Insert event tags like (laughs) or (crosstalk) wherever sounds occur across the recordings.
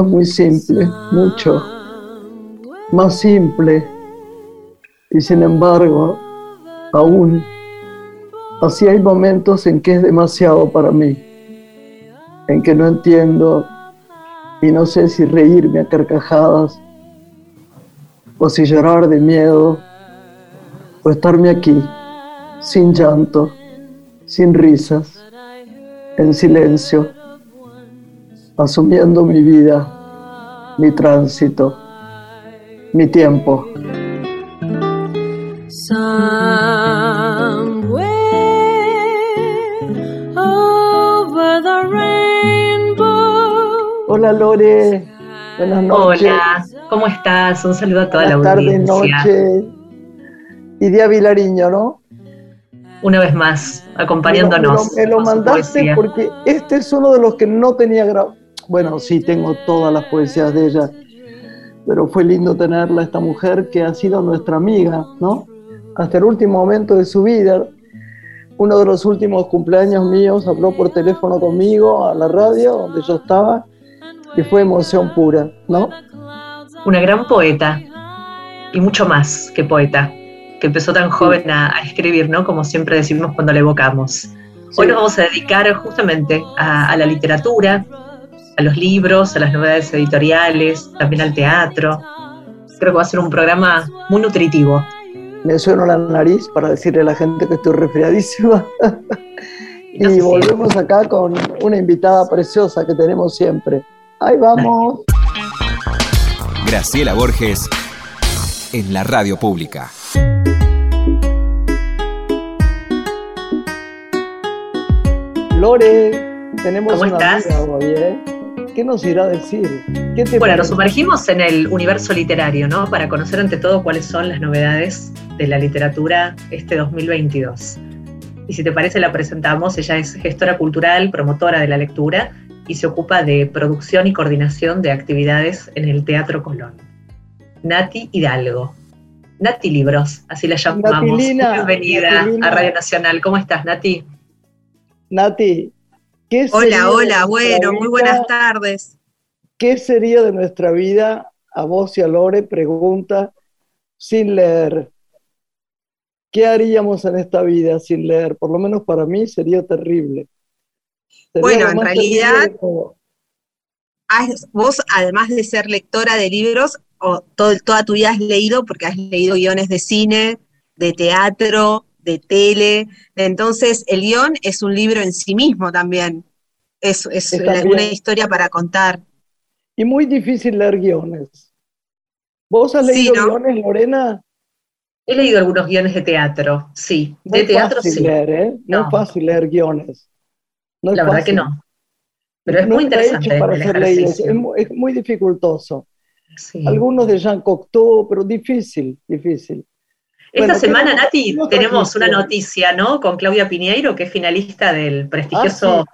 Es muy simple, mucho, más simple. Y sin embargo, aún así hay momentos en que es demasiado para mí, en que no entiendo y no sé si reírme a carcajadas o si llorar de miedo o estarme aquí sin llanto, sin risas, en silencio, asumiendo mi vida, mi tránsito, mi tiempo. Hola Lore, buenas noches. Hola, ¿cómo estás? Un saludo a toda la audiencia. Tarde, noche y día Vilariño, ¿no? Una vez más, acompañándonos. Me lo, mandaste porque este es uno de los que no tenía grabado. Bueno, sí, tengo todas las poesías de ella, pero fue lindo tenerla, esta mujer que ha sido nuestra amiga, ¿no? Hasta el último momento de su vida. Uno de los últimos cumpleaños míos habló por teléfono conmigo a la radio donde yo estaba y fue emoción pura, ¿no? Una gran poeta y mucho más que poeta que empezó tan joven a, escribir, ¿no? Como siempre decimos cuando le evocamos. Hoy nos vamos a dedicar justamente a, la literatura, a los libros, a las novedades editoriales, también al teatro. Creo que va a ser un programa muy nutritivo. Me sueno la nariz para decirle a la gente que estoy resfriadísima. (laughs) y volvemos acá con una invitada preciosa que tenemos siempre. Ahí vamos. Graciela Borges en la radio pública. Lore, tenemos ¿Cómo una estás? hoy, ¿eh? ¿Qué nos irá a decir? bueno, nos sumergimos en el universo literario, ¿no? Para conocer ante todo cuáles son las novedades de la literatura este 2022. Y si te parece, la presentamos. Ella es gestora cultural, promotora de la lectura y se ocupa de producción y coordinación de actividades en el Teatro Colón. Nati Hidalgo. Nati Libros, así la llamamos. Bienvenida a Radio Nacional. ¿Cómo estás, Nati? Nati, ¿qué Hola, hola, bueno, muy buenas tardes. ¿Qué sería de nuestra vida, a vos y a Lore, pregunta, sin leer? ¿Qué haríamos en esta vida sin leer? Por lo menos para mí sería terrible. bueno, en realidad, vos, además de ser lectora de libros, o toda tu vida has leído, porque has leído guiones de cine, de teatro, de tele. Entonces, el guion es un libro en sí mismo también. Es, es una, historia para contar. Y muy difícil leer guiones. ¿Vos has leído guiones, Lorena? He leído algunos guiones de teatro, sí. de teatro sí. Leer, ¿eh? no. es fácil leer guiones. La verdad que no. Pero es muy interesante. Para es, es, muy dificultoso. Algunos de Jean Cocteau, pero difícil, difícil. Esta semana, Nati, tenemos una noticia, ¿no? Con Claudia Piñeiro, que es finalista del prestigioso ah,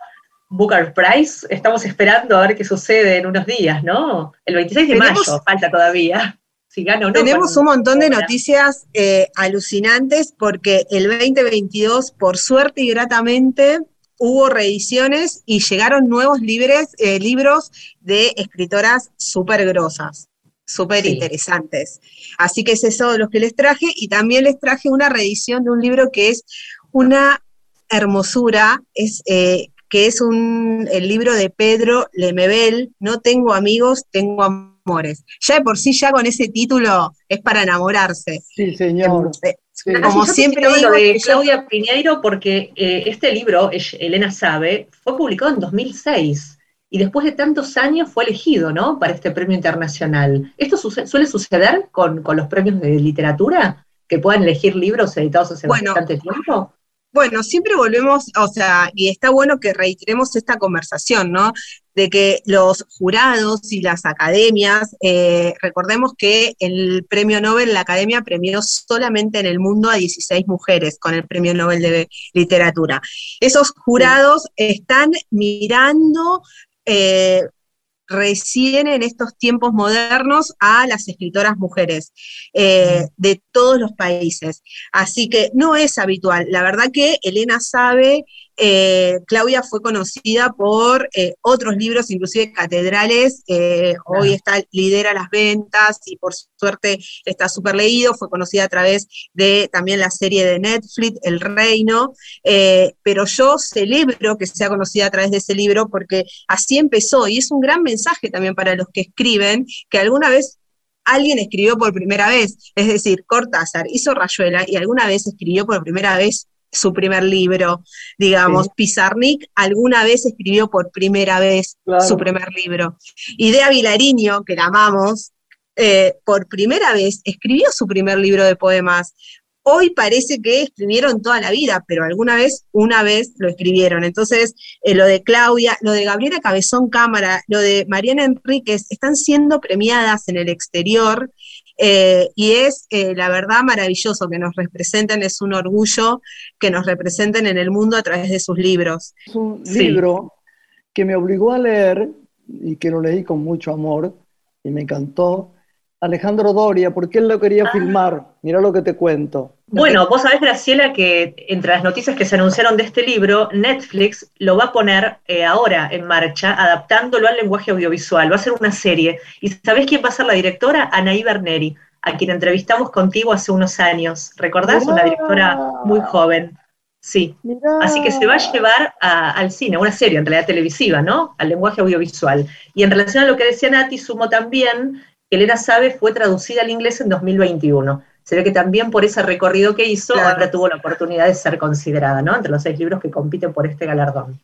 Booker Prize. Estamos esperando a ver qué sucede en unos días, ¿no? El 26 de mayo, falta todavía. Si no, tenemos un montón de noticias eh, alucinantes porque el 2022, por suerte y gratamente, hubo reediciones y llegaron nuevos eh, libros de escritoras súper grosas súper interesantes. Así que es eso de los que les traje y también les traje una reedición de un libro que es una hermosura, es, eh, que es un, el libro de Pedro Lemebel, No tengo amigos, tengo amores. Ya de por sí, ya con ese título es para enamorarse. Sí, señor. Eh, como siempre digo de Claudia Piñeiro porque eh, este libro, Elena sabe, fue publicado en 2006 y después de tantos años fue elegido, ¿no? Para este premio internacional. ¿Esto suele suceder con, los premios de literatura? ¿Que puedan elegir libros editados hace bastante tiempo? Bueno, siempre volvemos, o sea, y está bueno que reiteremos esta conversación, ¿no? De que los jurados y las academias, eh, recordemos que el premio Nobel, la academia premió solamente en el mundo a 16 mujeres con el premio Nobel de literatura. Esos jurados están mirando eh, recién en estos tiempos modernos a las escritoras mujeres eh, de todos los países. Así que no es habitual. La verdad que Elena sabe eh, Claudia fue conocida por eh, otros libros, inclusive catedrales, eh, hoy está, lidera las ventas y por suerte está súper leído, fue conocida a través de también la serie de Netflix, El Reino, pero yo celebro que sea conocida a través de ese libro porque así empezó y es un gran mensaje también para los que escriben, que alguna vez alguien escribió por primera vez, es decir, Cortázar hizo Rayuela y alguna vez escribió por primera vez su primer libro, digamos, Pizarnik alguna vez escribió por primera vez su primer libro. Idea Vilariño, que la amamos, eh, por primera vez escribió su primer libro de poemas. Hoy parece que escribieron toda la vida, pero alguna vez, una vez lo escribieron. Entonces, eh, lo de Claudia, lo de Gabriela Cabezón Cámara, lo de Mariana Enríquez, están siendo premiadas en el exterior eh, y es, eh, la verdad, maravilloso que nos representen, es un orgullo que nos representen en el mundo a través de sus libros. Es un libro que me obligó a leer y que lo leí con mucho amor y me encantó, Alejandro Doria, porque él lo quería ah. filmar. Mira lo que te cuento. Bueno, vos sabés, Graciela, que entre las noticias que se anunciaron de este libro, Netflix lo va a poner eh, ahora en marcha, adaptándolo al lenguaje audiovisual. Va a ser una serie. ¿Y sabés quién va a ser la directora? Anaí Berneri, a quien entrevistamos contigo hace unos años. ¿Recordás? Una directora muy joven. Sí. Así que se va a llevar al cine, una serie en realidad televisiva, ¿no? Al lenguaje audiovisual. Y en relación a lo que decía Nati, sumo también Elena Sabe fue traducida al inglés en 2021. Se ve que también por ese recorrido que hizo, ahora tuvo la oportunidad de ser considerada, ¿no? Entre los seis libros que compiten por este galardón.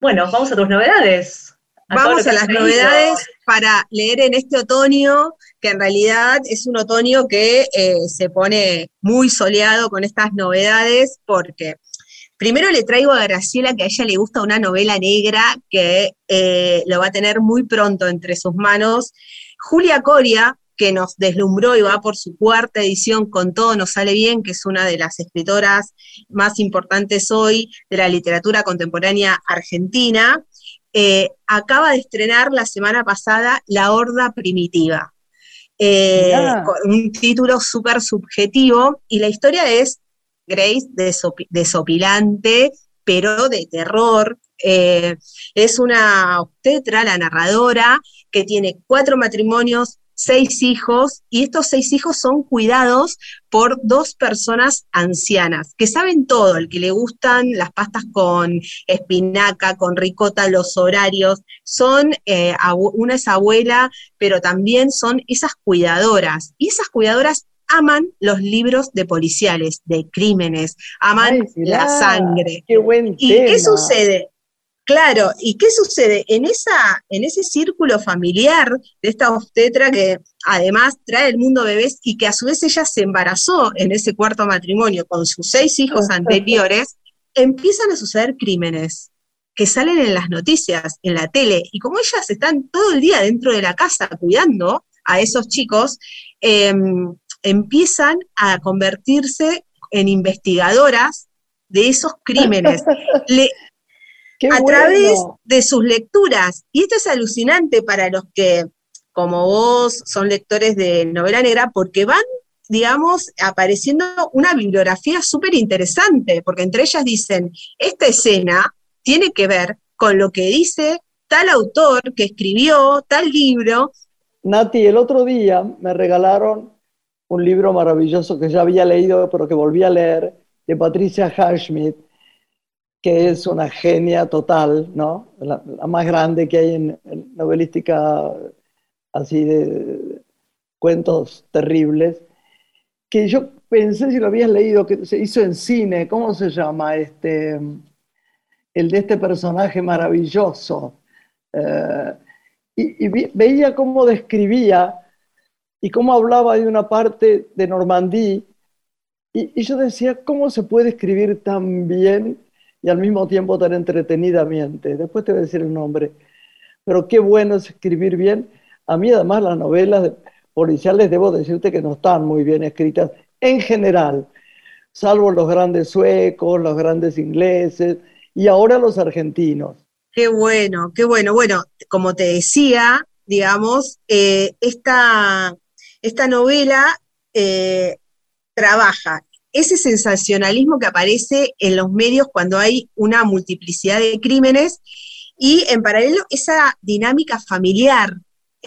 Bueno, vamos a tus novedades. vamos a las novedades para leer en este otoño, que en realidad es un otoño que eh, se pone muy soleado con estas novedades, porque Primero le traigo a Graciela que a ella le gusta una novela negra que eh, lo va a tener muy pronto entre sus manos. Julia Coria, que nos deslumbró y va por su cuarta edición con Todo nos sale bien, que es una de las escritoras más importantes hoy de la literatura contemporánea argentina, eh, acaba de estrenar la semana pasada La Horda Primitiva. Eh, con un título súper subjetivo y la historia es Grace desopilante, pero de terror. Eh, es una obstetra, la narradora, que tiene cuatro matrimonios, seis hijos, y estos seis hijos son cuidados por dos personas ancianas, que saben todo, el que le gustan las pastas con espinaca, con ricota, los horarios, son, eh, una es abuela, pero también son esas cuidadoras, y esas cuidadoras aman los libros de policiales, de crímenes, aman la sangre. Qué buen ¿Y qué sucede? Claro, ¿y qué sucede? En, esa, en ese círculo familiar de esta obstetra que además trae el mundo bebés y que a su vez ella se embarazó en ese cuarto matrimonio con sus seis hijos anteriores, empiezan a suceder crímenes que salen en las noticias, en la tele, y como ellas están todo el día dentro de la casa cuidando a esos chicos, eh, empiezan a convertirse en investigadoras de esos crímenes. (laughs) a través de sus lecturas. Y esto es alucinante para los que, como vos, son lectores de novela negra, porque van, digamos, apareciendo una bibliografía súper interesante, porque entre ellas dicen, esta escena tiene que ver con lo que dice tal autor que escribió tal libro. Nati, el otro día me regalaron un libro maravilloso que ya había leído, pero que volví a leer, de Patricia Highsmith, que es una genia total, ¿no? La, más grande que hay en, novelística, así de, cuentos terribles, que yo pensé si lo habías leído, que se hizo en cine, ¿cómo se llama? Este, el de este personaje maravilloso. Eh, y, y, veía cómo describía y cómo hablaba de una parte de Normandía. Y, yo decía, ¿cómo se puede escribir tan bien y al mismo tiempo tan entretenidamente? Después te voy a decir el nombre. Pero qué bueno es escribir bien. A mí además las novelas policiales debo decirte que no están muy bien escritas en general, salvo los grandes suecos, los grandes ingleses y ahora los argentinos. Qué bueno, qué bueno. Bueno, como te decía, digamos, eh, esta esta novela eh, trabaja ese sensacionalismo que aparece en los medios cuando hay una multiplicidad de crímenes y en paralelo esa dinámica familiar,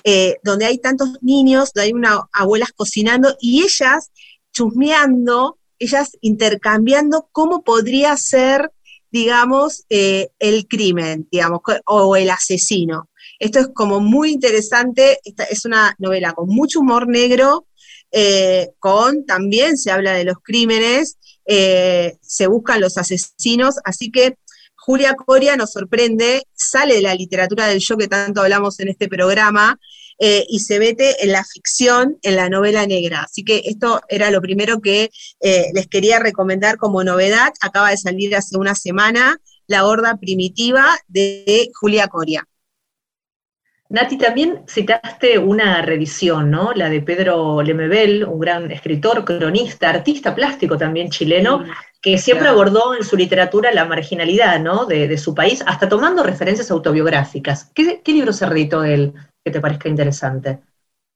eh, donde hay tantos niños, donde hay unas abuelas cocinando y ellas chusmeando, ellas intercambiando cómo podría ser, digamos, eh, el crimen, digamos, o el asesino. Esto es como muy interesante, es una novela con mucho humor negro, eh, con también se habla de los crímenes, eh, se buscan los asesinos, así que Julia Coria nos sorprende, sale de la literatura del yo que tanto hablamos en este programa, eh, y se mete en la ficción, en la novela negra. Así que esto era lo primero que les quería recomendar como novedad. Acaba de salir hace una semana La Horda Primitiva de Julia Coria. Nati, también citaste una revisión, ¿no? La de Pedro Lemebel, un gran escritor, cronista, artista plástico también chileno, que siempre abordó en su literatura la marginalidad, ¿no? De, su país, hasta tomando referencias autobiográficas. ¿Qué, libro se reeditó él que te parezca interesante?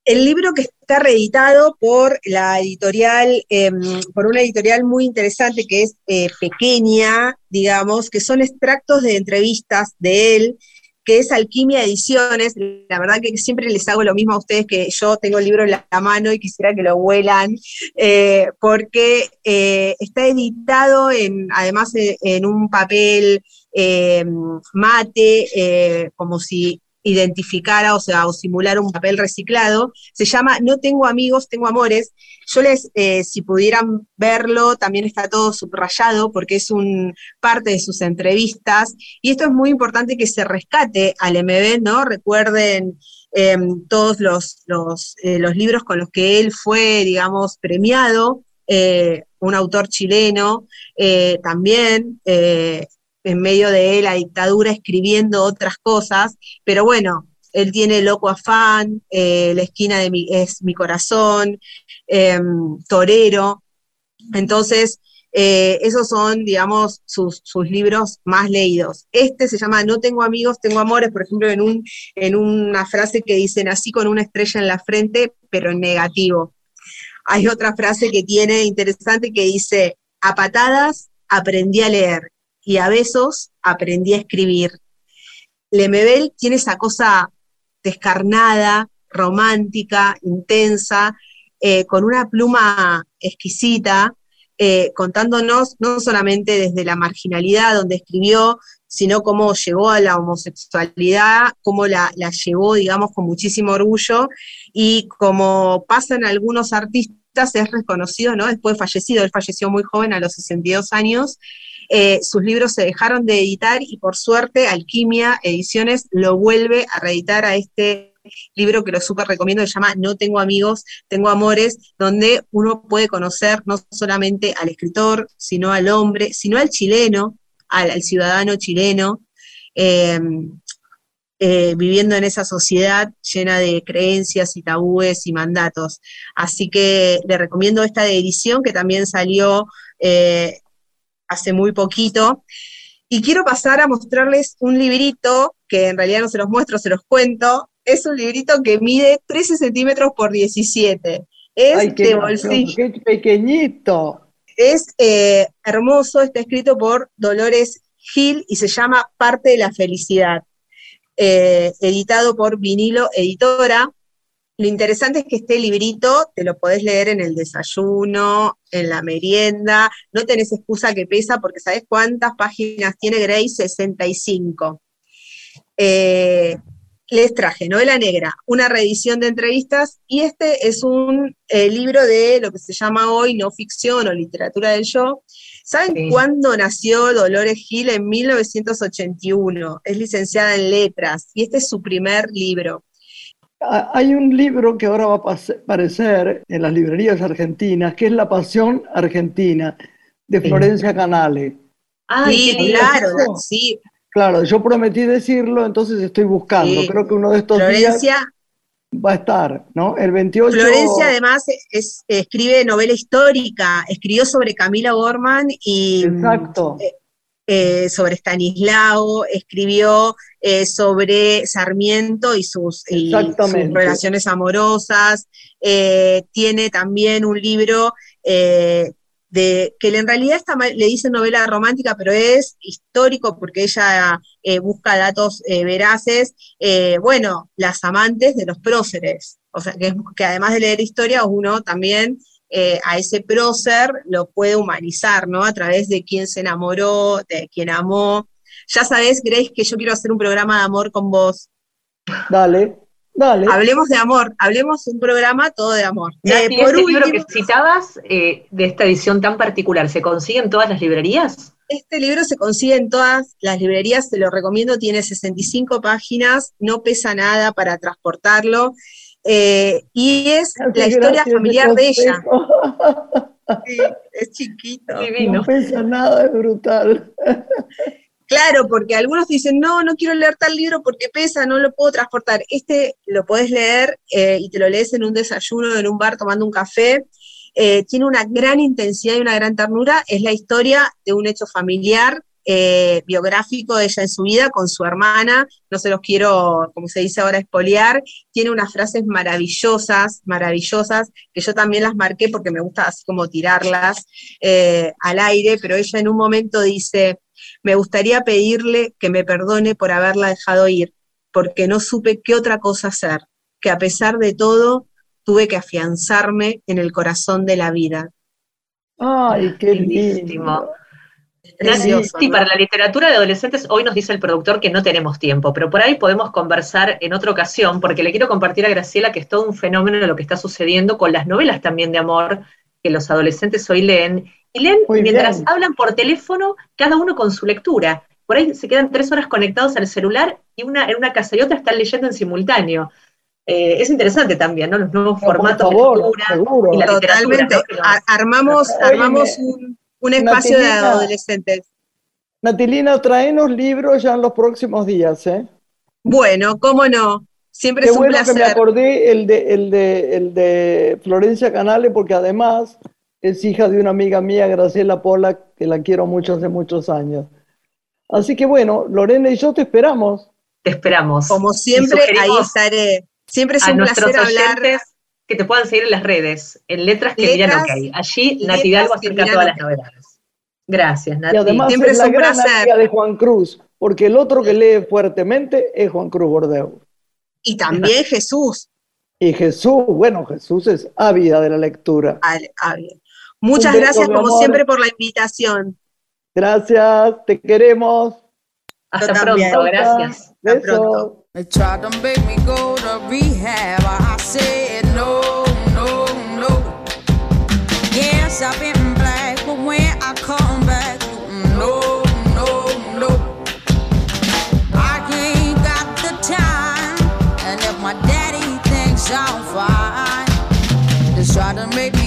El libro que está reeditado por la editorial, em, por una editorial muy interesante que es eh, pequeña, digamos, que son extractos de entrevistas de él que es Alquimia Ediciones. La verdad que siempre les hago lo mismo a ustedes que yo tengo el libro en la mano y quisiera que lo huelan, eh, porque eh, está editado en, además eh, en un papel mate, como si identificara, o sea, o simular un papel reciclado. Se llama No tengo amigos, tengo amores. Yo les, eh, si pudieran verlo, también está todo subrayado porque es un parte de sus entrevistas. Y esto es muy importante que se rescate al MB, ¿no? Recuerden em, todos los, eh, los, libros con los que él fue, digamos, premiado. Eh, un autor chileno también, en medio de la dictadura escribiendo otras cosas, pero bueno, él tiene Loco Afán, eh, La esquina de mi, es mi corazón, em, Torero, entonces eh, esos son, digamos, sus, libros más leídos. Este se llama No tengo amigos, tengo amores, por ejemplo, en, un, en una frase que dice, nací con una estrella en la frente, pero en negativo. Hay otra frase que tiene interesante que dice, a patadas aprendí a leer y a besos aprendí a escribir. Lemebel tiene esa cosa descarnada, romántica, intensa, eh, con una pluma exquisita, eh, contándonos no solamente desde la marginalidad donde escribió, sino cómo llegó a la homosexualidad, cómo la, la llevó, digamos, con muchísimo orgullo, y como pasan algunos artistas, es reconocido, ¿no? Después fallecido, él falleció muy joven, a los 62 años, eh, sus libros se dejaron de editar y por suerte Alquimia Ediciones lo vuelve a reeditar a este libro que lo súper recomiendo, se llama No tengo amigos, tengo amores, donde uno puede conocer no solamente al escritor, sino al hombre, sino al chileno, al, ciudadano chileno, em, eh, viviendo en esa sociedad llena de creencias y tabúes y mandatos. Así que le recomiendo esta edición que también salió eh, hace muy poquito. Y quiero pasar a mostrarles un librito, que en realidad no se los muestro, se los cuento. Es un librito que mide 13 centímetros por 17. Es de bolsillo. ¡Qué pequeñito! Es eh, hermoso, está escrito por Dolores Gil y se llama Parte de la Felicidad. Eh, editado por Vinilo Editora. Lo interesante es que este librito te lo podés leer en el desayuno, en la merienda, no tenés excusa que pesa porque ¿sabés cuántas páginas tiene Grace? 65. Eh, les traje Novela Negra, una reedición de entrevistas y este es un eh, libro de lo que se llama hoy no ficción o literatura del yo. ¿Saben cuándo nació Dolores Gil? En 1981. Es licenciada en letras y este es su primer libro. Hay un libro que ahora va a aparecer en las librerías argentinas, que es La Pasión Argentina, de Florencia Canale. Ah, sí, claro, sí. Claro, yo prometí decirlo, entonces estoy buscando. Creo que uno de estos días va a estar, ¿no? El 28. Florencia además escribe novela histórica, escribió sobre Camila Gorman y Exacto. Eh, sobre Stanislao, escribió eh, sobre Sarmiento y sus, relaciones amorosas, eh, tiene también un libro de que en realidad está, le dicen novela romántica, pero es histórico porque ella eh, busca datos eh, veraces. Eh, bueno, las amantes de los próceres, o sea, que, que además de leer historia, uno también a ese prócer lo puede humanizar, ¿no? A través de quién se enamoró, de quién amó. Ya sabes, Grace, que yo quiero hacer un programa de amor con vos. Dale. Hablemos de amor, hablemos de un programa todo de amor. Eh, por este libro que citabas eh, de esta edición tan particular, ¿se consigue en todas las librerías? Este libro se consigue en todas las librerías, te lo recomiendo, tiene 65 páginas, no pesa nada para transportarlo, eh, y es la historia familiar de ella. (laughs) es chiquito. No pesa nada, es brutal. (laughs) Claro, porque algunos dicen, no, no quiero leer tal libro porque pesa, no lo puedo transportar. Este lo puedes leer eh, y te lo lees en un desayuno, en un bar, tomando un café. Eh, tiene una gran intensidad y una gran ternura. Es la historia de un hecho familiar, eh, biográfico de ella en su vida con su hermana. No se los quiero, como se dice ahora, espolear. Tiene unas frases maravillosas, maravillosas, que yo también las marqué porque me gusta así como tirarlas al aire, pero ella en un momento dice, me gustaría pedirle que me perdone por haberla dejado ir, porque no supe qué otra cosa hacer, que a pesar de todo tuve que afianzarme en el corazón de la vida. Ay, qué lindo. Sí, para la literatura de adolescentes hoy nos dice el productor que no tenemos tiempo, pero por ahí podemos conversar en otra ocasión, porque le quiero compartir a Graciela que es todo un fenómeno lo que está sucediendo con las novelas también de amor que los adolescentes hoy leen y leen mientras hablan por teléfono, cada uno con su lectura. Por ahí se quedan tres horas conectados al celular y una en una casa y otra están leyendo en simultáneo. Eh, es interesante también, ¿no? Los nuevos formatos de lectura y la Totalmente. Armamos, armamos un, espacio de adolescentes. Natilina, traenos libros ya en los próximos días, ¿eh? Bueno, cómo no. Siempre es un bueno que me acordé el de, el de, el de Florencia Canale, porque además es hija de una amiga mía, Graciela Pola, que la quiero mucho hace muchos años. Así que bueno, Lorena y yo te esperamos. Te esperamos. Como siempre, ahí estaré. Siempre es un placer hablar. Que te puedan seguir en las redes, en letras que miran ok. Allí Nati va a acercar todas las novedades. Gracias, Nati. Y además siempre es, la gran amiga de Juan Cruz, porque el otro que lee fuertemente es Juan Cruz Bordeu. Y también Jesús. Y Jesús, bueno, Jesús es ávida de la lectura. Ávida. Muchas gracias como siempre por la invitación. Gracias, te queremos. Hasta pronto, gracias. Hasta pronto. said no, no, no. Yes, I've been black, but when I come back, no, no, no. I ain't got the time, and if my daddy thinks I'm fine, just try to make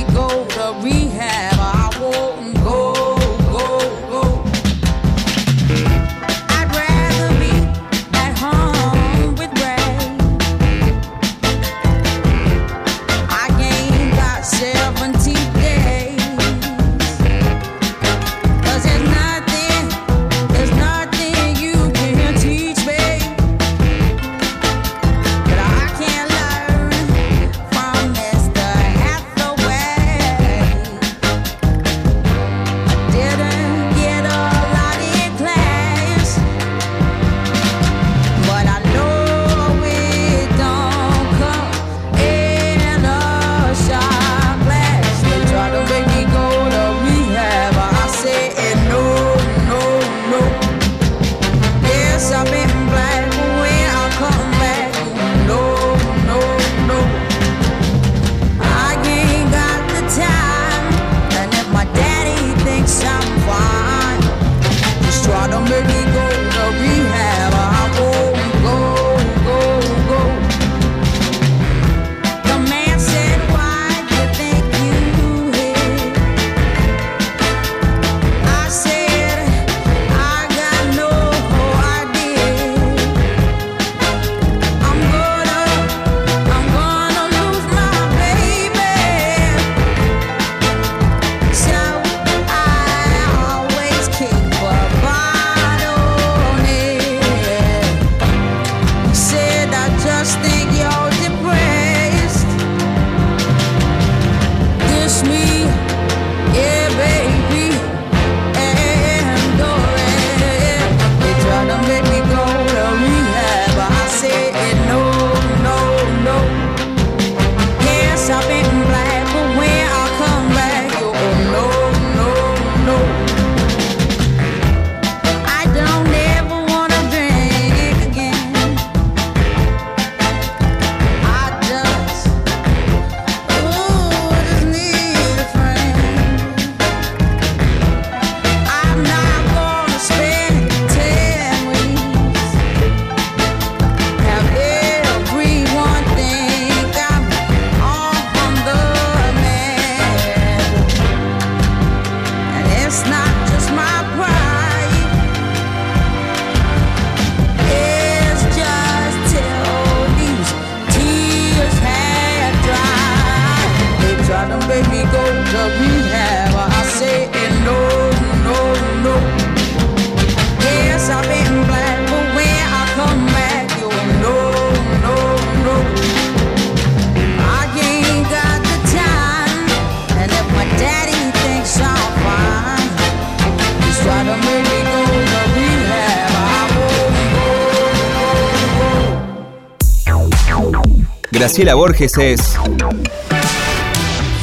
Graciela Borges es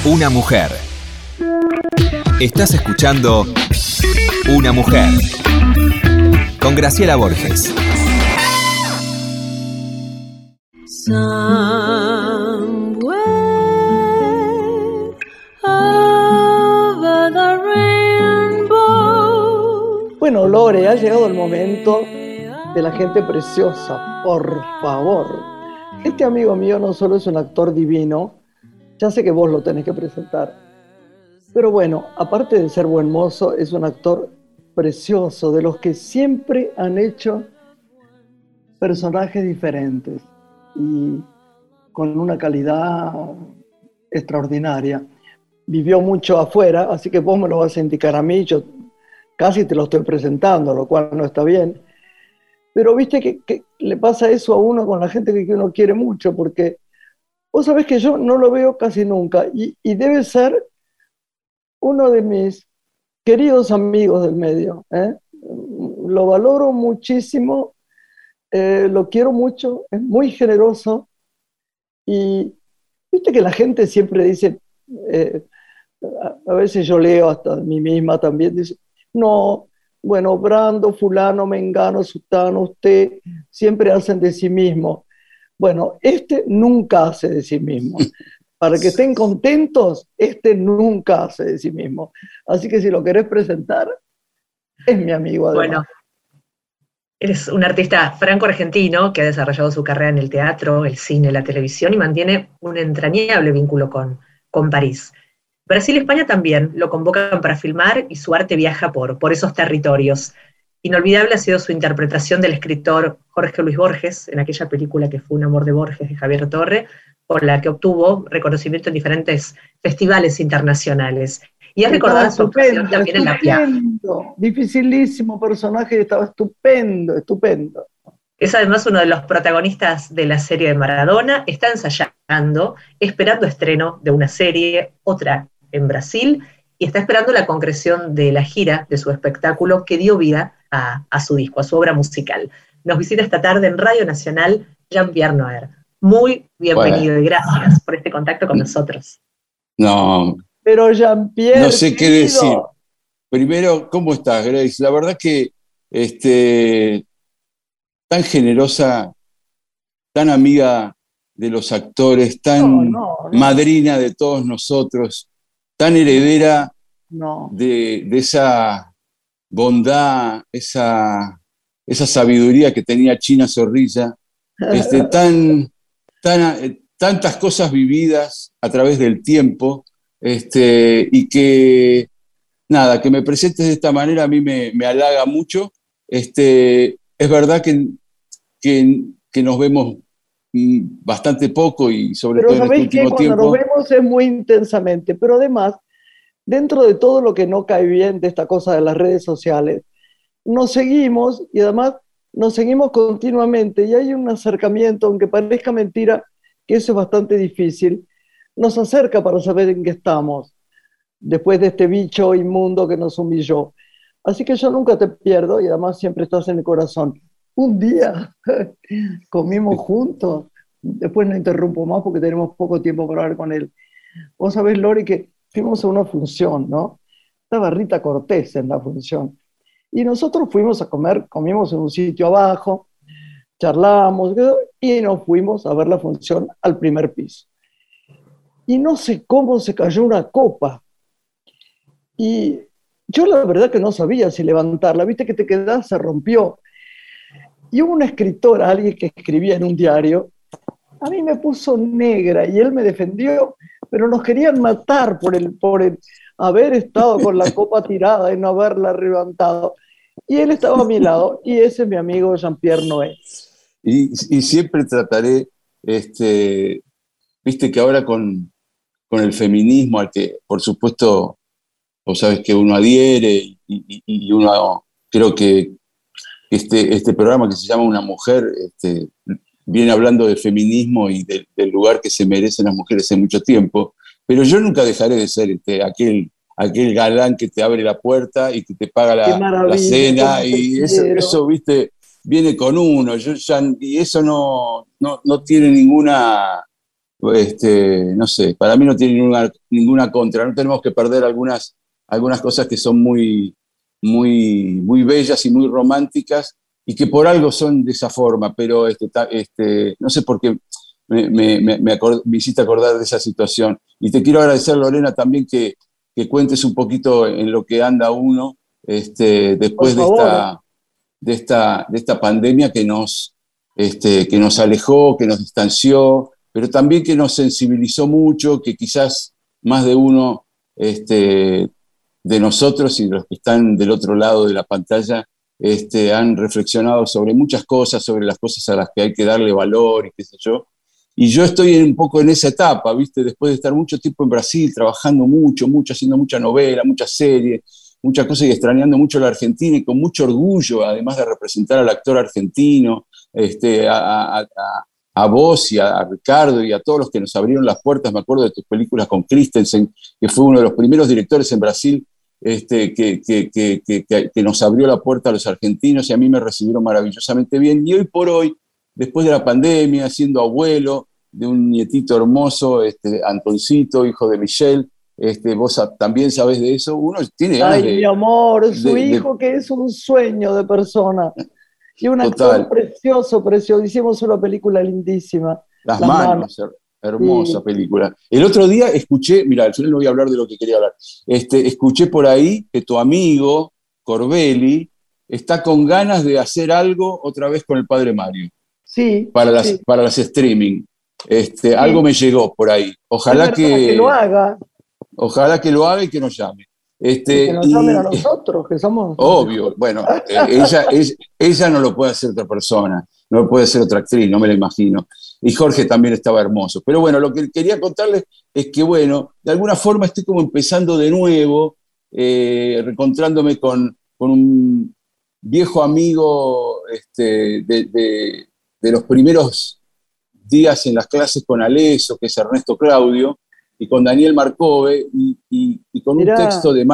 una mujer. Estás escuchando Una mujer con Graciela Borges. Bueno, Lore, ha llegado el momento de la gente preciosa, por favor. Este amigo mío no solo es un actor divino, ya sé que vos lo tenés que presentar, pero bueno, aparte de ser buen mozo, es un actor precioso, de los que siempre han hecho personajes diferentes y con una calidad extraordinaria. Vivió mucho afuera, así que vos me lo vas a indicar a mí, yo casi te lo estoy presentando, lo cual no está bien. Pero viste que, le pasa eso a uno con la gente que, uno quiere mucho, porque vos sabés que yo no lo veo casi nunca y, debe ser uno de mis queridos amigos del medio. ¿eh? Lo valoro muchísimo, eh, lo quiero mucho, es muy generoso y viste que la gente siempre dice, eh, a veces yo leo hasta mí misma también, dice, no, bueno, Brando, fulano, mengano, sutano, usted, siempre hacen de sí mismo. Bueno, este nunca hace de sí mismo. Para que estén contentos, este nunca hace de sí mismo. Así que si lo querés presentar, es mi amigo. Bueno, eres un artista franco-argentino que ha desarrollado su carrera en el teatro, el cine, la televisión y mantiene un entrañable vínculo con, con París. Brasil y España también lo convocan para filmar y su arte viaja por, por esos territorios. Inolvidable ha sido su interpretación del escritor Jorge Luis Borges en aquella película que fue Un amor de Borges de Javier Torre, por la que obtuvo reconocimiento en diferentes festivales internacionales. Y es recordada su actuación también en la Piaf. Dificilísimo personaje, estaba estupendo, estupendo. Es además uno de los protagonistas de la serie de Maradona, está ensayando, esperando estreno de una serie, otra en Brasil y está esperando la concreción de la gira de su espectáculo que dio vida a, su disco, a su obra musical. Nos visita esta tarde en Radio Nacional Jean-Pierre Noer. Muy bienvenido y gracias por este contacto con nosotros. No. Pero Jean-Pierre. No sé qué decir. Primero, ¿cómo estás, Grace? La verdad que este, tan generosa, tan amiga de los actores, tan madrina de todos nosotros tan heredera de, esa bondad, esa, esa sabiduría que tenía China Zorrilla, (laughs) este, tan, tan, tantas cosas vividas a través del tiempo, este, y que, nada, que me presentes de esta manera a mí me, halaga mucho. Este, es verdad que, que nos vemos bastante poco y sobre todo en este último Cuando nos vemos es muy intensamente, pero además, dentro de todo lo que no cae bien de esta cosa de las redes sociales, nos seguimos y además nos seguimos continuamente y hay un acercamiento, aunque parezca mentira, que eso es bastante difícil, nos acerca para saber en qué estamos después de este bicho inmundo que nos humilló. Así que yo nunca te pierdo y además siempre estás en el corazón un día (laughs) comimos juntos, después no interrumpo más porque tenemos poco tiempo para hablar con él. Vos sabés, Lori, que fuimos a una función, ¿no? Estaba Rita Cortés en la función. Y nosotros fuimos a comer, comimos en un sitio abajo, charlamos y nos fuimos a ver la función al primer piso. Y no sé cómo se cayó una copa. Y yo la verdad que no sabía si levantarla, viste que te quedás, se rompió. Y hubo una escritora, alguien que escribía en un diario, a mí me puso negra y él me defendió, pero nos querían matar por el, por el haber estado con la copa (laughs) tirada y no haberla levantado. Y él estaba a mi lado y ese es mi amigo Jean-Pierre Noé. Y, y, siempre trataré, este, viste que ahora con, con, el feminismo, al que por supuesto, vos sabes que uno adhiere y, y, y uno creo que este, este programa que se llama Una Mujer este, viene hablando de feminismo y del lugar que se merecen las mujeres hace mucho tiempo, pero yo nunca dejaré de ser este, aquel, aquel galán que te abre la puerta y que te paga la, cena y eso, eso, viste, viene con uno yo y eso no, no, no, tiene ninguna, este, no sé, para mí no tiene ninguna, ninguna contra, no tenemos que perder algunas, algunas cosas que son muy, muy, muy bellas y muy románticas y que por algo son de esa forma, pero este, este, no sé por qué me, me, me, me, hiciste acordar de esa situación. Y te quiero agradecer, Lorena, también que, que cuentes un poquito en lo que anda uno este, después de esta, de, esta, de esta pandemia que nos, este, que nos alejó, que nos distanció, pero también que nos sensibilizó mucho, que quizás más de uno este, de nosotros y los que están del otro lado de la pantalla este, han reflexionado sobre muchas cosas, sobre las cosas a las que hay que darle valor y qué sé yo. Y yo estoy un poco en esa etapa, ¿viste? Después de estar mucho tiempo en Brasil, trabajando mucho, mucho, haciendo mucha novela, muchas series, muchas cosas y extrañando mucho la Argentina y con mucho orgullo, además de representar al actor argentino, este, a, a, vos y a, Ricardo y a todos los que nos abrieron las puertas. Me acuerdo de tus películas con Christensen, que fue uno de los primeros directores en Brasil este, que, que, que, que, nos abrió la puerta a los argentinos y a mí me recibieron maravillosamente bien. Y hoy por hoy, después de la pandemia, siendo abuelo de un nietito hermoso, este, Antoncito, hijo de Michelle, este, vos también sabés de eso, uno tiene Ay, mi amor, su hijo que es un sueño de persona. (laughs) Y un actor precioso, precioso. Hicimos una película lindísima. Las, manos, hermosa película. El otro día escuché, mira, yo no voy a hablar de lo que quería hablar. Este, escuché por ahí que tu amigo Corbelli está con ganas de hacer algo otra vez con el padre Mario. Sí. Para las, para las streaming. Este, Algo me llegó por ahí. Ojalá que, que lo haga. Ojalá que lo haga y que nos llame. Este, que nos llamen a nosotros, que somos. Obvio, bueno, eh, ella, (laughs) ella, no lo puede hacer otra persona, no lo puede hacer otra actriz, no me la imagino. Y Jorge también estaba hermoso. Pero bueno, lo que quería contarles es que, bueno, de alguna forma estoy como empezando de nuevo, eh, reencontrándome con, con, un viejo amigo este, de, de los primeros días en las clases con Aleso, que es Ernesto Claudio, y con Daniel Marcove y, con un texto de,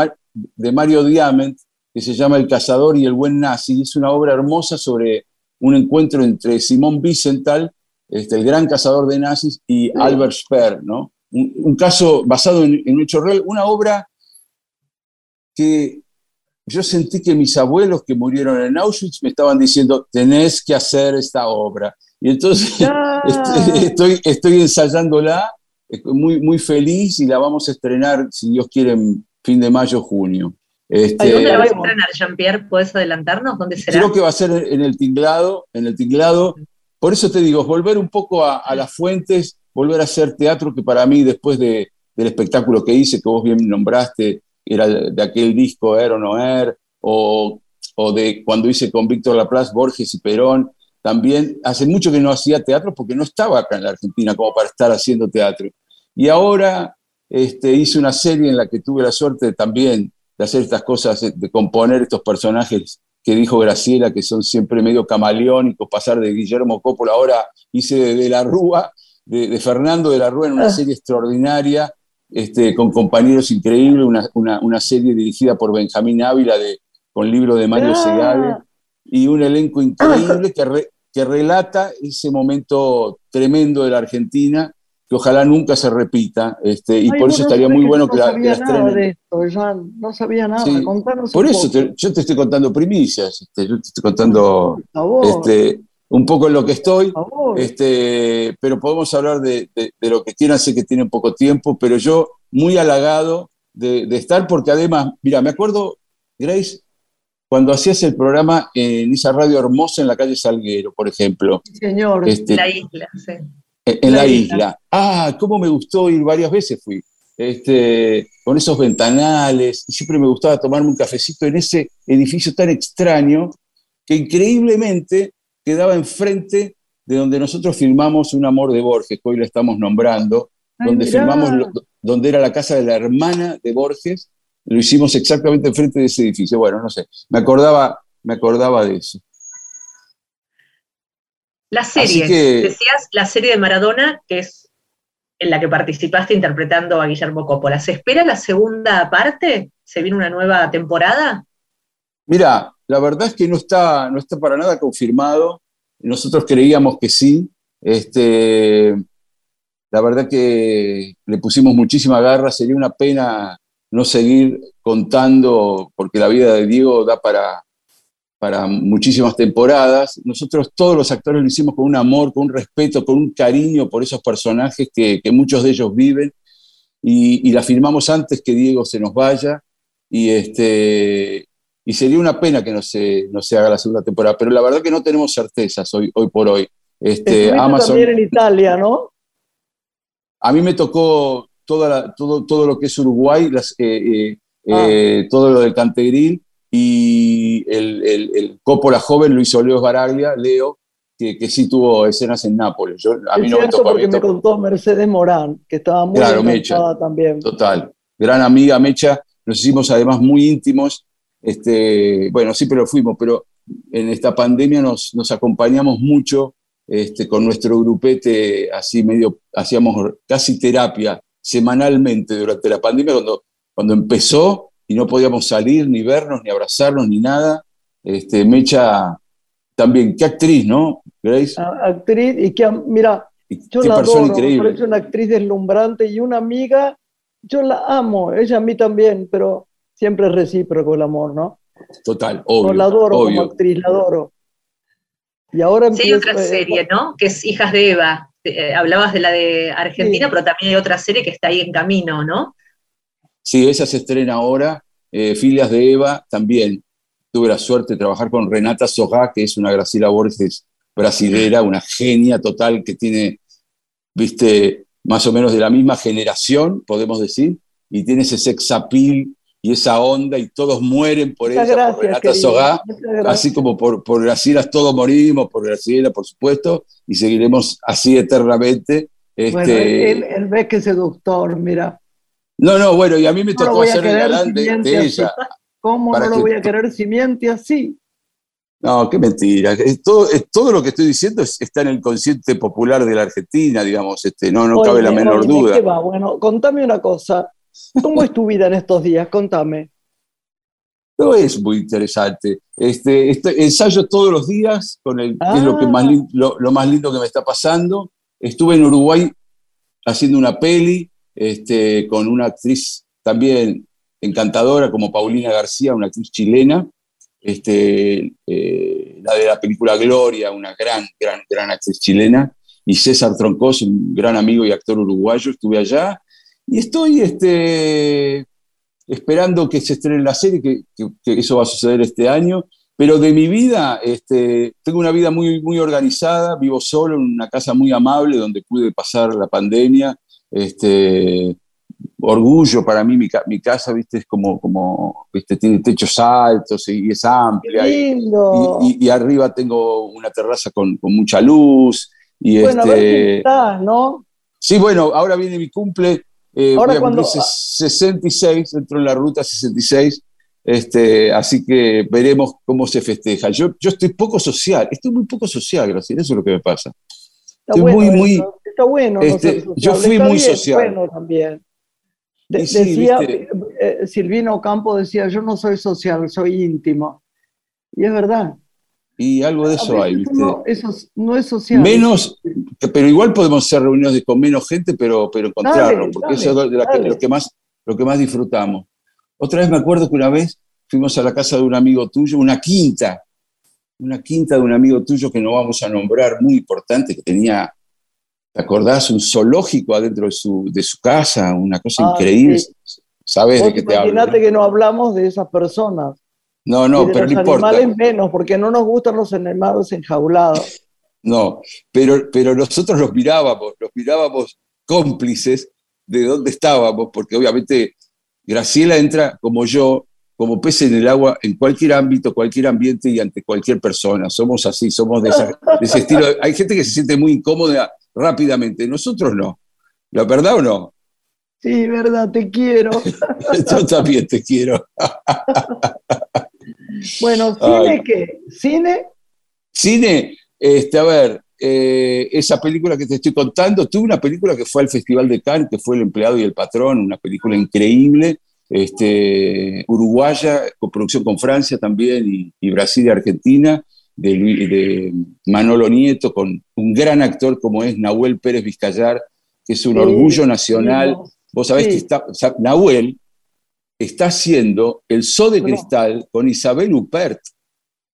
de Mario Diamant que se llama El cazador y el buen nazi. Es una obra hermosa sobre un encuentro entre Simón Wiesenthal, este, el gran cazador de nazis, y Albert Speer, ¿no? Un, caso basado en, en un hecho real, una obra que yo sentí que mis abuelos que murieron en Auschwitz me estaban diciendo, tenés que hacer esta obra. Y entonces (laughs) estoy, estoy ensayándola muy, muy feliz y la vamos a estrenar, si Dios quiere, en fin de mayo, junio. Este, ¿Dónde la vas a estrenar, Jean-Pierre? ¿Puedes adelantarnos? ¿Dónde será? Creo que va a ser en el tinglado, en el tinglado. Por eso te digo, volver un poco a, las fuentes, volver a hacer teatro, que para mí, después de, del espectáculo que hice, que vos bien nombraste, era de aquel disco Er o No Er, o, o de cuando hice con Víctor Laplace, Borges y Perón, también hace mucho que no hacía teatro porque no estaba acá en la Argentina como para estar haciendo teatro. Y ahora este, hice una serie en la que tuve la suerte también de hacer estas cosas, de componer estos personajes que dijo Graciela, que son siempre medio camaleónicos, pasar de Guillermo Coppola, ahora hice de, La Rúa, de, Fernando de la Rúa en una ah. serie extraordinaria, este, con compañeros increíbles, una, una, serie dirigida por Benjamín Ávila, de, con libro de Mario ah. Y un elenco increíble que, que relata ese momento tremendo de la Argentina, que ojalá nunca se repita, este, y por eso estaría muy bueno que, la, que Nada de esto, no sabía nada, Por eso yo te estoy contando primicias, este, yo te estoy contando este, un poco en lo que estoy, este, pero podemos hablar de, lo que quieran, sé que tienen poco tiempo, pero yo muy halagado de, de estar, porque además, mira, me acuerdo, Grace, cuando hacías el programa en esa radio hermosa en la calle Salguero, por ejemplo. señor. Este, la isla, sí. En, la, isla. Ah, cómo me gustó ir varias veces fui. Este, con esos ventanales, y siempre me gustaba tomarme un cafecito en ese edificio tan extraño que increíblemente quedaba enfrente de donde nosotros filmamos Un amor de Borges, que hoy lo estamos nombrando, donde filmamos, donde era la casa de la hermana de Borges, lo hicimos exactamente enfrente de ese edificio. Bueno, no sé, me acordaba, me acordaba de eso. La serie, decías la serie de Maradona, que es en la que participaste interpretando a Guillermo Coppola. ¿Se espera la segunda parte? ¿Se viene una nueva temporada? Mira, la verdad es que no está, no está para nada confirmado. Nosotros creíamos que sí. Este, la verdad que le pusimos muchísima garra, sería una pena no seguir contando, porque la vida de Diego da para, para muchísimas temporadas. Nosotros todos los actores lo hicimos con un amor, con un respeto, con un cariño por esos personajes que, muchos de ellos viven y, la firmamos antes que Diego se nos vaya y, este, y sería una pena que no se, no se haga la segunda temporada, pero la verdad que no tenemos certezas hoy, hoy por hoy. Este, Amazon, también en Italia, ¿no? A mí me tocó toda todo, todo lo que es Uruguay, las, eh, eh, ah. eh, todo lo del Cantegril y el, el, el, Coppola joven lo hizo Leo Baraglia, Leo, que, que, sí tuvo escenas en Nápoles. Yo, a mí no me tocó, porque me contó Mercedes Morán, que estaba muy claro, también. Total, gran amiga Mecha, nos hicimos además muy íntimos, este, bueno, sí, pero fuimos, pero en esta pandemia nos, nos acompañamos mucho este, con nuestro grupete, así medio, hacíamos casi terapia semanalmente durante la pandemia, cuando, cuando empezó y no podíamos salir, ni vernos, ni abrazarnos, ni nada. Este, Mecha también, qué actriz, ¿no, Grace? Actriz, y que, mira, yo la adoro, increíble. me parece una actriz deslumbrante y una amiga, yo la amo, ella a mí también, pero siempre es recíproco el amor, ¿no? Total, obvio. la adoro como actriz, la adoro. Y ahora sí, hay otra eh, serie, ¿no? Que es Hijas de Eva. Eh, hablabas de la de Argentina, pero también hay otra serie que está ahí en camino, ¿no? Sí, esa se estrena ahora. Eh, Filias de Eva también. Tuve la suerte de trabajar con Renata Sojá, que es una Graciela Borges brasilera, una genia total que tiene, viste, más o menos de la misma generación, podemos decir, y tiene ese sex appeal y esa onda y todos mueren por ella, por Renata Sogá, así como por, por Graciela todos morimos, por Graciela por supuesto, y seguiremos así eternamente. Bueno, este, él, ve que es seductor, mira. No, no, bueno, y a mí me tocó hacer el galán de, ella. (laughs) ¿Cómo no lo voy a querer si miente así? No, qué mentira. todo, todo lo que estoy diciendo está en el consciente popular de la Argentina, digamos, este, no, no cabe la menor duda. Bueno, contame una cosa. ¿Cómo es tu vida en estos días? Contame. No es muy interesante. Este, este, ensayo todos los días, con el, es lo, que más, ah. lo, más lindo que me está pasando. Estuve en Uruguay haciendo una peli este, con una actriz también encantadora como Paulina García, una actriz chilena, este, eh, la de la película Gloria, una gran, gran, gran actriz chilena, y César Troncos, un gran amigo y actor uruguayo, estuve allá y estoy este, esperando que se estrene la serie, que, eso va a suceder este año. Pero de mi vida, este, tengo una vida muy, muy organizada, vivo solo en una casa muy amable donde pude pasar la pandemia. Este, orgullo para mí, mi, mi, casa, viste, es como, como viste, tiene techos altos y, es amplia. Y, y, arriba tengo una terraza con, con mucha luz. Y bueno, este, a ver estás, ¿no? Sí, bueno, ahora viene mi cumple eh, Ahora cuando... 66, entro en la ruta 66, este, así que veremos cómo se festeja. Yo, yo estoy poco social, estoy muy poco social, Graciela, eso es lo que me pasa. Está bueno, muy, muy, está bueno. Este, yo fui muy social. Bueno también. decía, eh, Silvino Campo decía, yo no soy social, soy íntimo. Y es verdad. Y algo de eso hay, ¿viste? No, eso no es social. Menos, pero igual podemos hacer reuniones con menos gente, pero, pero encontrarnos, porque eso es lo, que más, lo que más disfrutamos. Otra vez me acuerdo que una vez fuimos a la casa de un amigo tuyo, una quinta, una quinta de un amigo tuyo que no vamos a nombrar, muy importante, que tenía, ¿te acordás? Un zoológico adentro de su, de su casa, una cosa ah, increíble. ¿Sabes de qué te hablo? Imagínate que no hablamos de esas personas. No, no, pero no importa. animales menos, porque no nos gustan los animales enjaulados. No, pero, pero nosotros los mirábamos, los mirábamos cómplices de dónde estábamos, porque obviamente Graciela entra como yo, como pez en el agua, en cualquier ámbito, cualquier ambiente y ante cualquier persona. Somos así, somos de, ese estilo. Hay gente que se siente muy incómoda rápidamente, nosotros no. ¿La verdad o no? Sí, verdad, te quiero. (laughs) yo también te quiero. Bueno, ¿cine qué? ¿Cine? Cine, este, a ver, eh, esa película que te estoy contando, tuve una película que fue al Festival de Cannes, que fue El empleado y el patrón, una película increíble, este, uruguaya, con producción con Francia también, y, Brasil y Argentina, de, de, Manolo Nieto, con un gran actor como es Nahuel Pérez Vizcayar, que es un orgullo nacional. Vos sabés que está, Nahuel está haciendo el So de Cristal con Isabel Huppert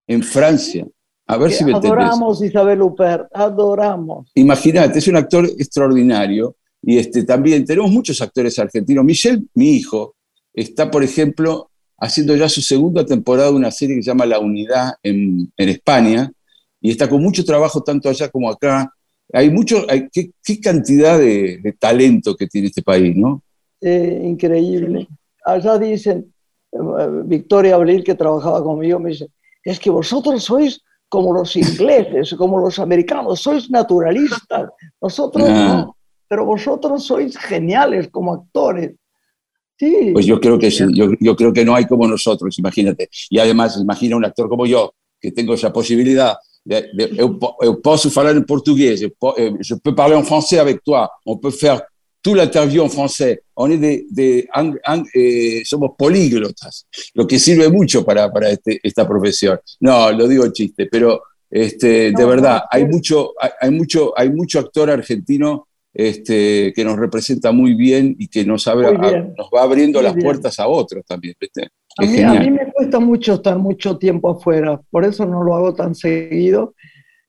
en Francia. A ver si me Adoramos Isabel Huppert, adoramos. Imagínate, es un actor extraordinario. Y este, también tenemos muchos actores argentinos. Michelle, mi hijo, está, por ejemplo, haciendo ya su segunda temporada de una serie que se llama La Unidad en, España, y está con mucho trabajo tanto allá como acá. Hay mucho, hay, qué, cantidad de, talento que tiene este país, ¿no? increíble. Allá dicen, eh, Victoria Abril, que trabajaba conmigo, me dice, es que vosotros sois como los ingleses, como los americanos, sois naturalistas, nosotros no, pero vosotros sois geniales como actores. Pues yo creo que sí, yo, creo que no hay como nosotros, imagínate. Y además, imagina un actor como yo, que tengo esa posibilidad. De, de, yo, yo puedo hablar en portugués, je peux parler en français avec toi, on peut faire toute l'interview en français. On est de, de eh, somos políglotas, lo que sirve mucho para, para este, esta profesión. No, lo digo chiste, pero este, de verdad, hay mucho, hay, hay, mucho, hay mucho actor argentino este, que nos representa muy bien y que nos, abre, nos va abriendo las puertas a otros también. A mí, a mí, me cuesta mucho estar mucho tiempo afuera, por eso no lo hago tan seguido.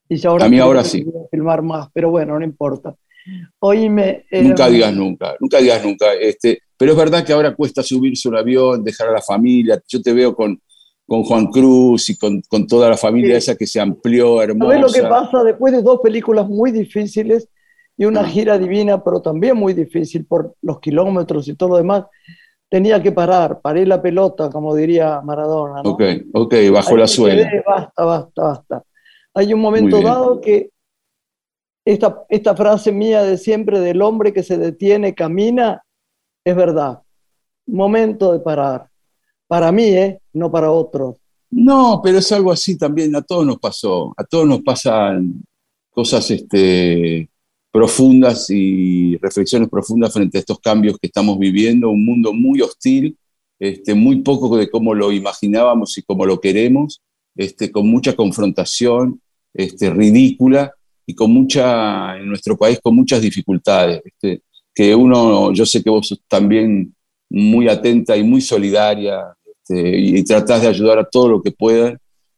Y ahora a mí ahora sí. Filmar más, pero bueno, no importa. Oíme, eh, nunca digas nunca, nunca digas nunca. Este, pero es verdad que ahora cuesta subirse un avión, dejar a la familia. Yo te veo con, con Juan Cruz y con, con toda la familia esa que se amplió, hermosa. ¿Sabes lo que pasa? Después de dos películas muy difíciles, y una gira divina, pero también muy difícil por los kilómetros y todo lo demás. Tenía que parar, paré la pelota, como diría Maradona. Ok, ok, bajo la suela. basta, basta, basta. Hay un momento dado que esta, esta frase mía de siempre del hombre que se detiene, camina, es verdad. Momento de parar. Para mí, ¿eh? no para otros. No, pero es algo así también, a todos nos pasó, a todos nos pasan cosas este, profundas y reflexiones profundas frente a estos cambios que estamos viviendo, un mundo muy hostil, este, muy poco de cómo lo imaginábamos y cómo lo queremos, este, con mucha confrontación este, ridícula y con mucha, en nuestro país, con muchas dificultades. Que uno, yo sé que vos sos también muy atenta y muy solidaria este, y, tratás de ayudar a todo lo que puedas,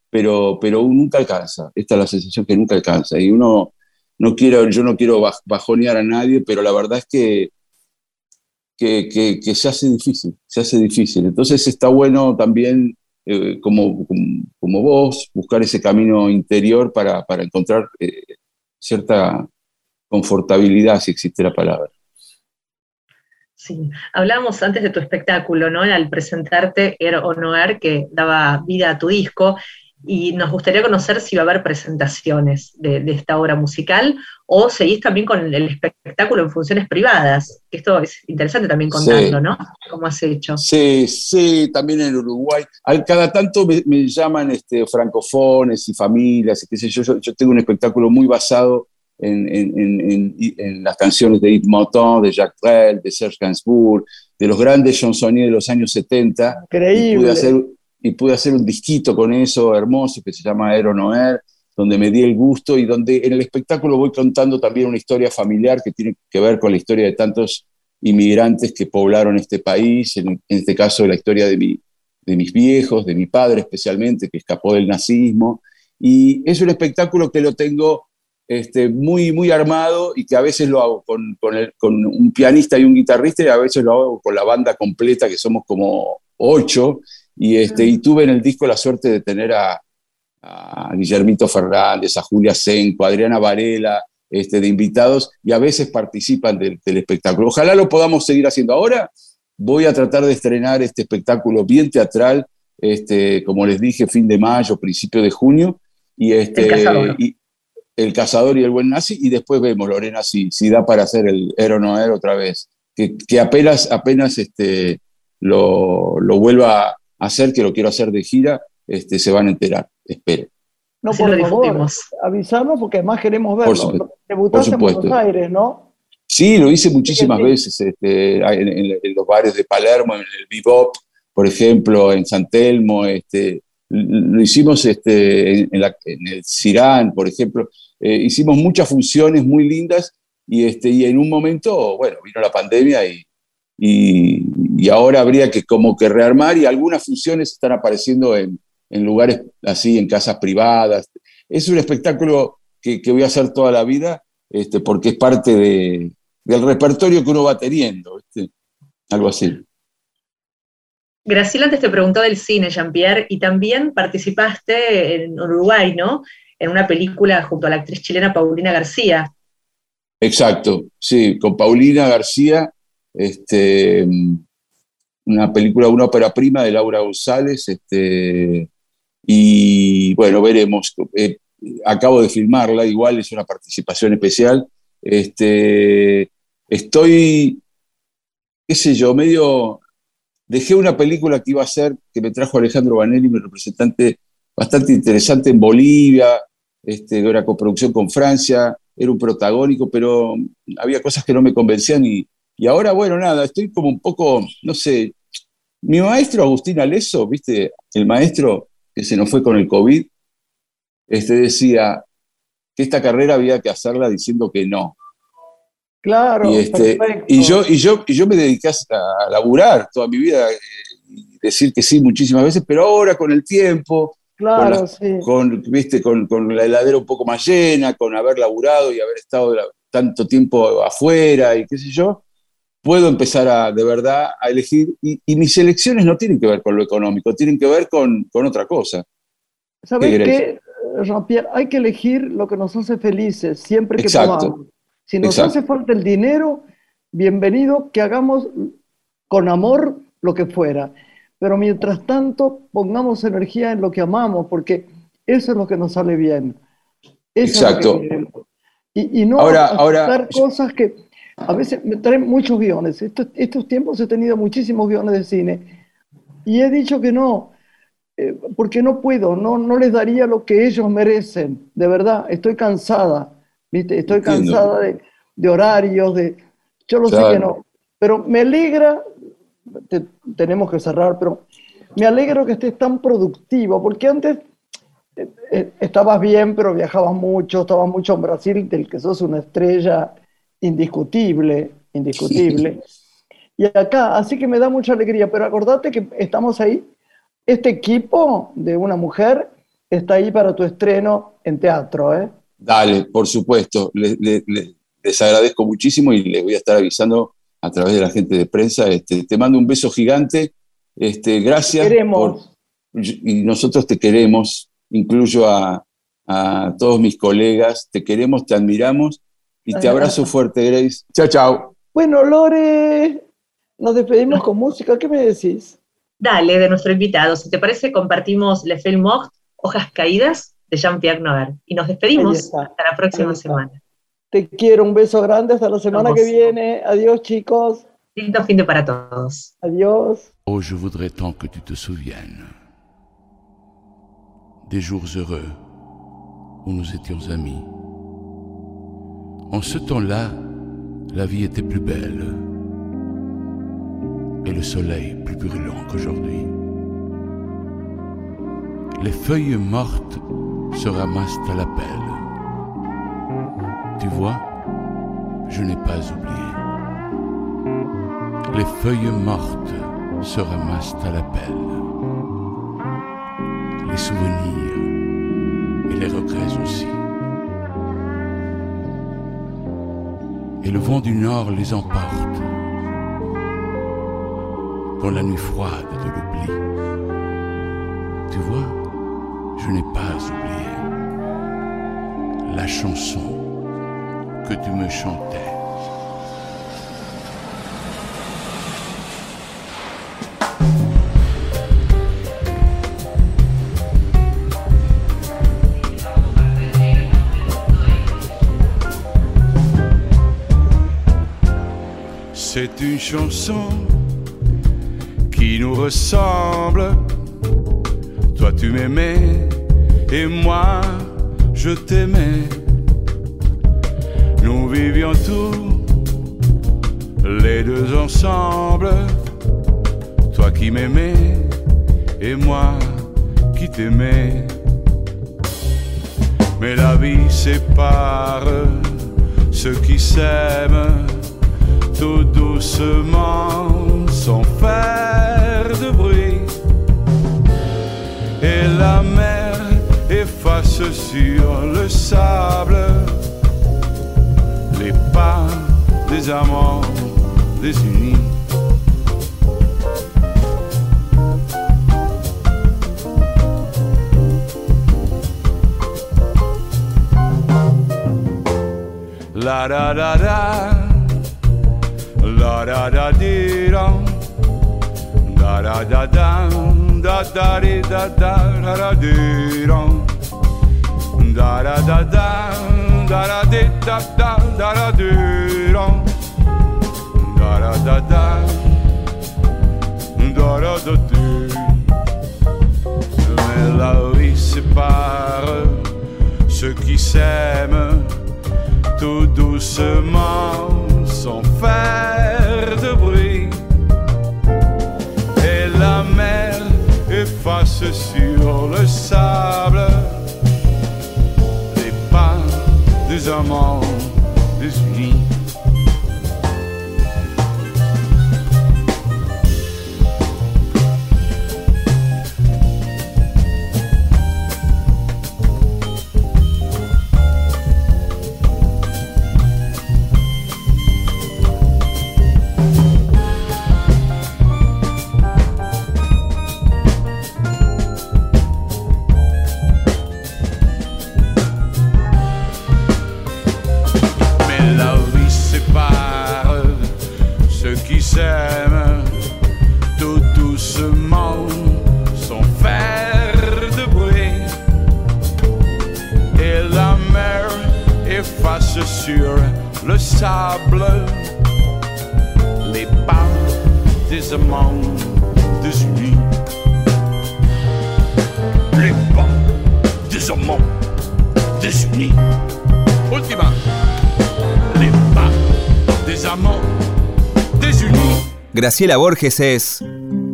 pero, pero nunca alcanza. Esta es la sensación que nunca alcanza. Y uno no quiero, yo no quiero bajonear a nadie, pero la verdad es que, que, se hace difícil, se hace difícil. Entonces está bueno también, eh, como, como, vos, buscar ese camino interior para, encontrar eh, cierta confortabilidad, si existe la palabra. Sí, hablábamos antes de tu espectáculo, ¿no? Al presentarte o Er, que daba vida a tu disco, y nos gustaría conocer si va a haber presentaciones de, esta obra musical o seguís también con el espectáculo en funciones privadas, esto es interesante también contarlo, ¿no? ¿Cómo has hecho? Sí, sí, también en Uruguay. Al, cada tanto me, llaman este, francofones y familias, y qué sé yo, yo, tengo un espectáculo muy basado en, en, en, las canciones de Yves Montand, de Jacques Brel, de Serge Gainsbourg, de los grandes chansonniers de los años 70. Increíble y pude hacer un disquito con eso hermoso que se llama Aero Noer, donde me di el gusto y donde en el espectáculo voy contando también una historia familiar que tiene que ver con la historia de tantos inmigrantes que poblaron este país, en, este caso la historia de, mi, de mis viejos, de mi padre especialmente, que escapó del nazismo. Y es un espectáculo que lo tengo este, muy, muy armado y que a veces lo hago con, con, con, un pianista y un guitarrista y a veces lo hago con la banda completa, que somos como ocho, y, este, y tuve en el disco la suerte de tener a, Guillermito Fernández, a Julia Senco, a Adriana Varela, este, de invitados, y a veces participan del, espectáculo. Ojalá lo podamos seguir haciendo. Ahora voy a tratar de estrenar este espectáculo bien teatral, este, como les dije, fin de mayo, principio de junio, y, este, el, cazador. Y, el buen nazi, y después vemos, Lorena, si, si da para hacer el Ero no otra vez, que, que apenas, apenas este, lo, lo vuelva hacer, que lo quiero hacer de gira, este, se van a enterar, espero. No, por favor, avisarnos porque además queremos verlo. Debutaste en Buenos Aires, ¿no? Sí, lo hice muchísimas veces este, en, los bares de Palermo, en el Bebop, por ejemplo, en San Telmo, este, lo hicimos este, en, el Cirán, por ejemplo. Eh, hicimos muchas funciones muy lindas y, este, y en un momento, bueno, vino la pandemia y, y, ahora habría que como que rearmar y algunas funciones están apareciendo en, en lugares así, en casas privadas. Es un espectáculo que, que voy a hacer toda la vida este, porque es parte de, del repertorio que uno va teniendo, algo así. Graciela antes te preguntó del cine, Jean-Pierre, y también participaste en Uruguay, ¿no? En una película junto a la actriz chilena Paulina García. Exacto, sí, con Paulina García, este, una película, una ópera prima de Laura González, este, y bueno, veremos. Eh, acabo de filmarla, igual es una participación especial. Este, estoy, qué sé yo, medio dejé una película que iba a ser, que me trajo Alejandro Vanelli, mi representante bastante interesante en Bolivia, este, era coproducción con Francia, era un protagónico, pero había cosas que no me convencían y, y ahora, bueno, nada, estoy como un poco, no sé, mi maestro Agustín Aleso, viste, el maestro que se nos fue con el COVID, este decía que esta carrera había que hacerla diciendo que no, Claro. Y, este, y, yo, y, yo, y yo me dediqué a, laburar toda mi vida eh, y decir que sí muchísimas veces, pero ahora con el tiempo, claro, con, sí. con, ¿viste? Con, con, la heladera un poco más llena, con haber laburado y haber estado tanto tiempo afuera y qué sé yo, puedo empezar a, de verdad a elegir. Y, y, mis elecciones no tienen que ver con lo económico, tienen que ver con, con otra cosa. ¿Sabes qué, qué Jean-Pierre? Hay que elegir lo que nos hace felices siempre que Exacto. podamos. Si nos Exacto. hace falta el dinero, bienvenido que hagamos con amor lo que fuera. Pero mientras tanto, pongamos energía en lo que amamos, porque eso es lo que nos sale bien. Eso Exacto. Es que y, y, no ahora, aceptar ahora, cosas que a veces me traen muchos guiones. Estos, estos tiempos he tenido muchísimos guiones de cine y he dicho que no, eh, porque no puedo, no, no les daría lo que ellos merecen. De verdad, estoy cansada. ¿Viste? Estoy Entiendo. cansada de, de, horarios, de... Yo lo claro. sé que no. Pero me alegra, te, tenemos que cerrar, pero me alegro que estés tan productivo, porque antes eh, eh, estabas bien, pero viajabas mucho, estabas mucho en Brasil, del que sos una estrella indiscutible, indiscutible. Y acá, así que me da mucha alegría, pero acordate que estamos ahí, este equipo de una mujer está ahí para tu estreno en teatro, ¿eh? Dale, por supuesto. Les, les, les, agradezco muchísimo y les voy a estar avisando a través de la gente de prensa. Este, te mando un beso gigante. Este, gracias. Te queremos. Por, y nosotros te queremos, incluyo a, a, todos mis colegas. Te queremos, te admiramos y te abrazo (laughs) fuerte, Grace. Chao, chao. Bueno, Lore, nos despedimos con música. ¿Qué me decís? Dale, de nuestro invitado. Si te parece, compartimos Le Film Mort, Hojas Caídas, de Jean-Pierre Noir. Y nos despedimos hasta la próxima semana. Te quiero, un beso grande, hasta la semana Vamos. que viene. Adiós, chicos. Lindo fin de para todos. Adiós. Oh, je voudrais tant que tu te souviennes des jours heureux où nous étions amis. En ce temps-là, la vie était plus belle et le soleil plus brûlant qu'aujourd'hui. Les feuilles mortes se ramassent à la pelle. Tu vois, je n'ai pas oublié. Les feuilles mortes se ramassent à la pelle. Les souvenirs et les regrets aussi. Et le vent du nord les emporte dans la nuit froide de l'oubli. Tu vois, je n'ai pas oublié la chanson que tu me chantais. C'est une chanson qui nous ressemble. Toi tu m'aimais et moi je t'aimais. Nous vivions tous les deux ensemble. Toi qui m'aimais et moi qui t'aimais. Mais la vie sépare ceux qui s'aiment tout doucement sans faire de bruit. Et la mer efface sur le sable les pas des amants désunis. La da da da, la da da dee da, da da da da, da da da da da da dee da, da da da da, da da da da da da dee da, da da da da, da da da dee. Mais la vie sépare ceux qui s'aiment tout doucement sans faire de bruit. Et la mer efface sur le sable les pas des amants désunis. Graciela Borges es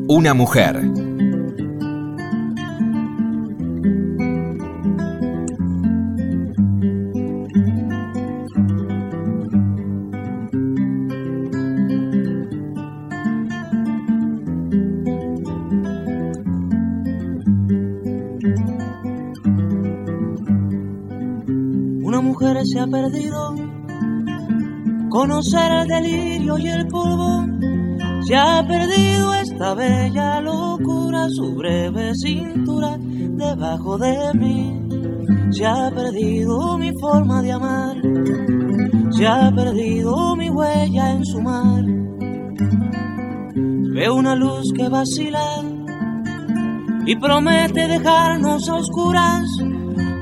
una mujer. Debajo de mí. Se ha perdido mi forma de amar. Se ha perdido mi huella en su mar. Veo una luz que vacila y promete dejarnos a oscuras.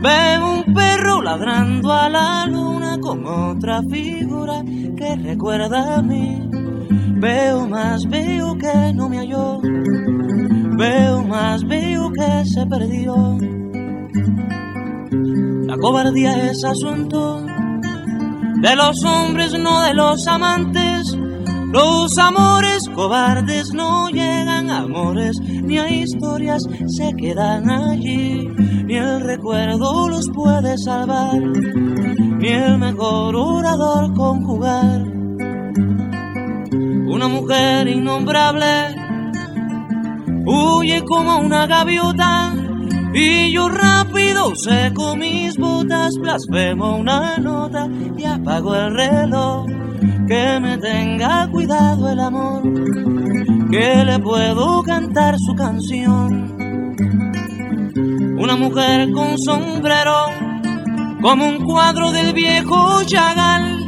Veo un perro ladrando a la luna con otra figura que recuerda a mí. Veo más, veo que no me halló. Veo más, veo que se perdió. La cobardía es asunto de los hombres, no de los amantes. Los amores cobardes no llegan a amores, ni a historias se quedan allí. Ni el recuerdo los puede salvar, ni el mejor orador conjugar. Una mujer innombrable huye como una gaviota y yo rápido seco mis botas, blasfemo una nota y apago el reloj. Que me tenga cuidado el amor, que le puedo cantar su canción. Una mujer con sombrero, como un cuadro del viejo Chagall,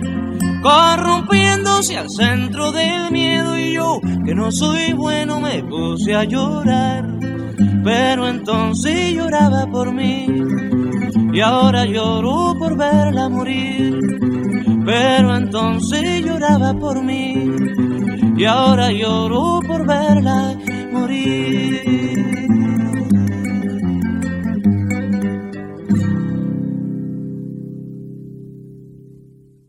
corrompiéndose al centro del miedo y yo, que no soy bueno, me puse a llorar. Pero entonces lloraba por mí y ahora lloro por verla morir. Pero entonces lloraba por mí y ahora lloro por verla